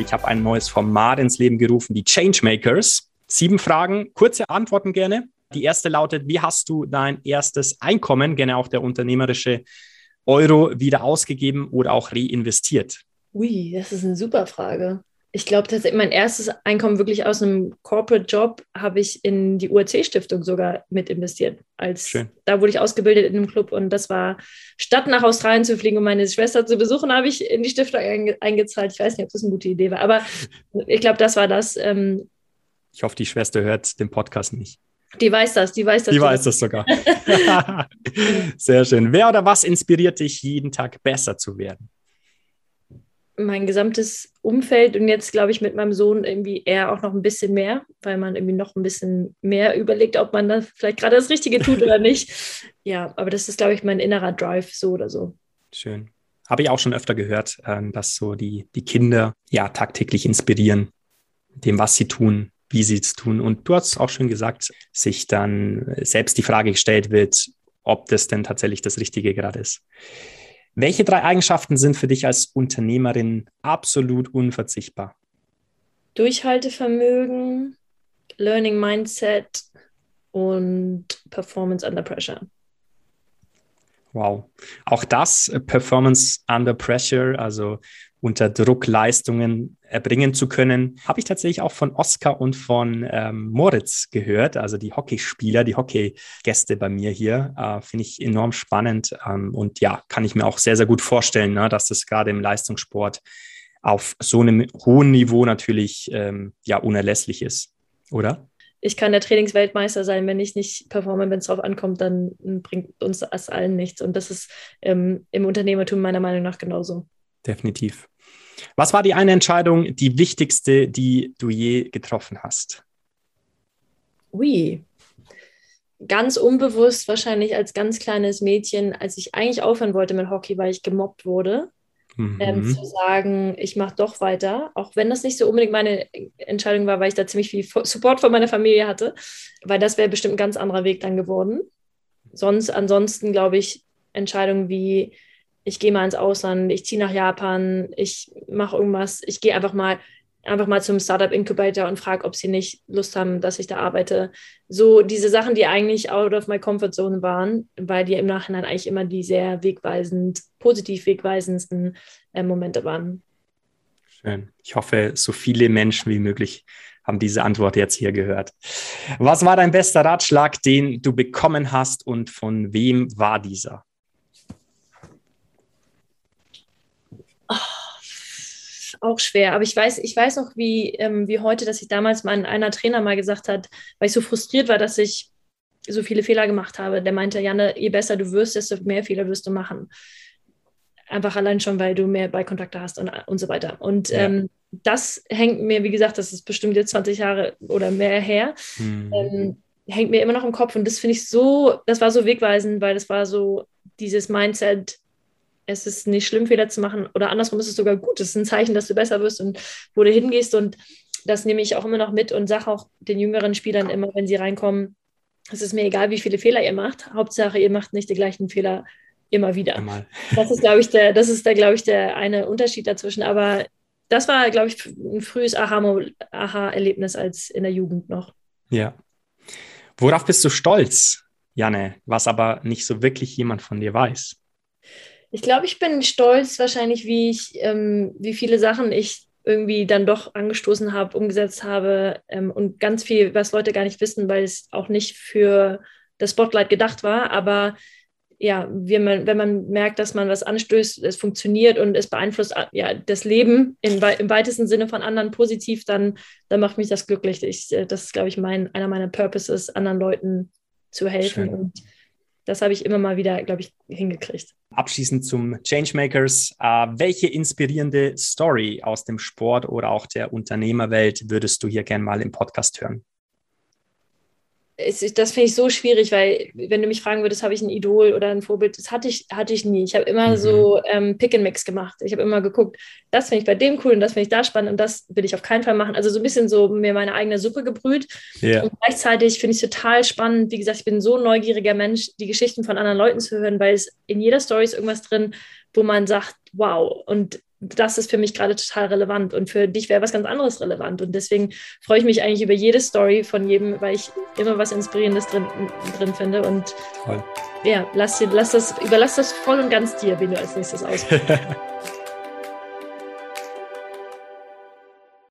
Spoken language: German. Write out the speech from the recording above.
Ich habe ein neues Format ins Leben gerufen, die Changemakers. Sieben Fragen, kurze Antworten gerne. Die erste lautet, wie hast du dein erstes Einkommen, gerne auch der unternehmerische Euro, wieder ausgegeben oder auch reinvestiert? Ui, das ist eine super Frage. Ich glaube tatsächlich, mein erstes Einkommen wirklich aus einem Corporate-Job habe ich in die UAC-Stiftung sogar mit investiert. Als, Schön. Da wurde ich ausgebildet in einem Club und das war, statt nach Australien zu fliegen, um meine Schwester zu besuchen, habe ich in die Stiftung einge eingezahlt. Ich weiß nicht, ob das eine gute Idee war, aber ich glaube, das war das. Ähm, ich hoffe, die Schwester hört den Podcast nicht. Die weiß das, die weiß das. Die weiß das sogar. Sehr schön. Wer oder was inspiriert dich, jeden Tag besser zu werden? Mein gesamtes Umfeld und jetzt glaube ich mit meinem Sohn irgendwie eher auch noch ein bisschen mehr, weil man irgendwie noch ein bisschen mehr überlegt, ob man da vielleicht gerade das Richtige tut oder nicht. Ja, aber das ist glaube ich mein innerer Drive so oder so. Schön. Habe ich auch schon öfter gehört, ähm, dass so die, die Kinder ja tagtäglich inspirieren, dem, was sie tun, wie sie es tun. Und du hast auch schon gesagt, sich dann selbst die Frage gestellt wird, ob das denn tatsächlich das Richtige gerade ist. Welche drei Eigenschaften sind für dich als Unternehmerin absolut unverzichtbar? Durchhaltevermögen, Learning Mindset und Performance under Pressure. Wow. Auch das, äh, Performance under Pressure, also unter Druck Leistungen erbringen zu können, habe ich tatsächlich auch von Oscar und von ähm, Moritz gehört, also die Hockeyspieler, die Hockeygäste bei mir hier. Äh, Finde ich enorm spannend ähm, und ja, kann ich mir auch sehr, sehr gut vorstellen, ne, dass das gerade im Leistungssport auf so einem hohen Niveau natürlich ähm, ja unerlässlich ist, oder? Ich kann der Trainingsweltmeister sein, wenn ich nicht performe, wenn es darauf ankommt, dann bringt uns das allen nichts. Und das ist ähm, im Unternehmertum meiner Meinung nach genauso definitiv. Was war die eine Entscheidung, die wichtigste, die du je getroffen hast? Ui, ganz unbewusst wahrscheinlich als ganz kleines Mädchen, als ich eigentlich aufhören wollte mit Hockey, weil ich gemobbt wurde, ähm, mhm. ähm, zu sagen, ich mache doch weiter, auch wenn das nicht so unbedingt meine Entscheidung war, weil ich da ziemlich viel Support von meiner Familie hatte, weil das wäre bestimmt ein ganz anderer Weg dann geworden. Sonst, ansonsten glaube ich, Entscheidungen wie ich gehe mal ins Ausland, ich ziehe nach Japan, ich mache irgendwas, ich gehe einfach mal einfach mal zum Startup Incubator und frage, ob sie nicht Lust haben, dass ich da arbeite. So diese Sachen, die eigentlich out of my comfort zone waren, weil die im Nachhinein eigentlich immer die sehr wegweisend, positiv wegweisendsten äh, Momente waren. Schön. Ich hoffe, so viele Menschen wie möglich haben diese Antwort jetzt hier gehört. Was war dein bester Ratschlag, den du bekommen hast und von wem war dieser? Auch schwer. Aber ich weiß, ich weiß auch, wie, ähm, wie heute, dass ich damals mal einer Trainer mal gesagt hat, weil ich so frustriert war, dass ich so viele Fehler gemacht habe. Der meinte, Janne, je besser du wirst, desto mehr Fehler wirst du machen. Einfach allein schon, weil du mehr Ballkontakte hast und, und so weiter. Und ja. ähm, das hängt mir, wie gesagt, das ist bestimmt jetzt 20 Jahre oder mehr her, mhm. ähm, hängt mir immer noch im Kopf. Und das finde ich so, das war so wegweisend, weil das war so dieses Mindset, es ist nicht schlimm, Fehler zu machen oder andersrum ist es sogar gut. Es ist ein Zeichen, dass du besser wirst und wo du hingehst. Und das nehme ich auch immer noch mit und sage auch den jüngeren Spielern immer, wenn sie reinkommen, es ist mir egal, wie viele Fehler ihr macht. Hauptsache, ihr macht nicht die gleichen Fehler immer wieder. Einmal. Das ist, glaube ich, der, das ist der, glaube ich, der eine Unterschied dazwischen. Aber das war, glaube ich, ein frühes Aha-Erlebnis als in der Jugend noch. Ja. Worauf bist du stolz, Janne, was aber nicht so wirklich jemand von dir weiß? Ich glaube, ich bin stolz wahrscheinlich, wie ich, ähm, wie viele Sachen ich irgendwie dann doch angestoßen habe, umgesetzt habe ähm, und ganz viel, was Leute gar nicht wissen, weil es auch nicht für das Spotlight gedacht war. Aber ja, wenn man, wenn man merkt, dass man was anstößt, es funktioniert und es beeinflusst ja, das Leben in, im weitesten Sinne von anderen positiv, dann, dann macht mich das glücklich. Ich, äh, das ist, glaube ich, mein, einer meiner Purposes, anderen Leuten zu helfen. Schön. Und das habe ich immer mal wieder, glaube ich, hingekriegt. Abschließend zum Changemakers. Äh, welche inspirierende Story aus dem Sport oder auch der Unternehmerwelt würdest du hier gerne mal im Podcast hören? Es, das finde ich so schwierig, weil wenn du mich fragen würdest, habe ich ein Idol oder ein Vorbild, das hatte ich, hatte ich nie. Ich habe immer mhm. so ähm, Pick and Mix gemacht. Ich habe immer geguckt, das finde ich bei dem cool und das finde ich da spannend und das will ich auf keinen Fall machen. Also so ein bisschen so mir meine eigene Suppe gebrüht. Yeah. Und gleichzeitig finde ich es total spannend. Wie gesagt, ich bin ein so neugieriger Mensch, die Geschichten von anderen Leuten zu hören, weil es in jeder Story ist irgendwas drin, wo man sagt, wow. Und das ist für mich gerade total relevant und für dich wäre was ganz anderes relevant. Und deswegen freue ich mich eigentlich über jede Story von jedem, weil ich immer was Inspirierendes drin, drin finde. Und Voll. ja, lass, lass das, überlass das voll und ganz dir, wen du als nächstes auswählst.